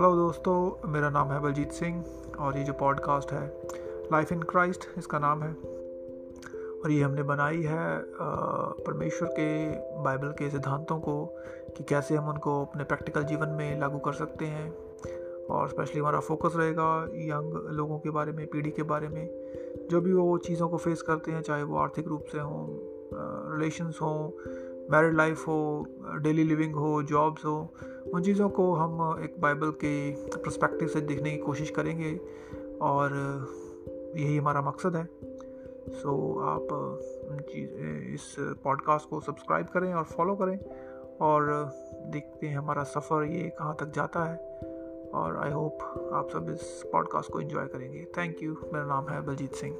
Hello दोस्तों, मेरा नाम है बलजीत सिंह और ये जो पॉडकास्ट है लाइफ इन क्राइस्ट इसका नाम है। और ये हमने बनाई है परमेश्वर के बाइबल के सिद्धांतों को कि कैसे हम उनको अपने प्रैक्टिकल जीवन में लागू कर सकते हैं। और स्पेशली हमारा फोकस रहेगा यंग लोगों के बारे में, पीढ़ी के बारे में। जो भी वो चीज़ों को फेस करते हैं, चाहे वो आर्थिक रूप से हों रिलेशंस हों मैरिड लाइफ हो डेली लिविंग हो जॉब्स हो, उन चीज़ों को हम एक बाइबल के प्रस्पेक्टिव से देखने की कोशिश करेंगे और यही हमारा मकसद है। सो आप इस पॉडकास्ट को सब्सक्राइब करें और फॉलो करें और देखते हैं हमारा सफ़र ये कहाँ तक जाता है। और आई होप आप सब इस पॉडकास्ट को एंजॉय करेंगे। थैंक यू मेरा नाम है बलजीत सिंह।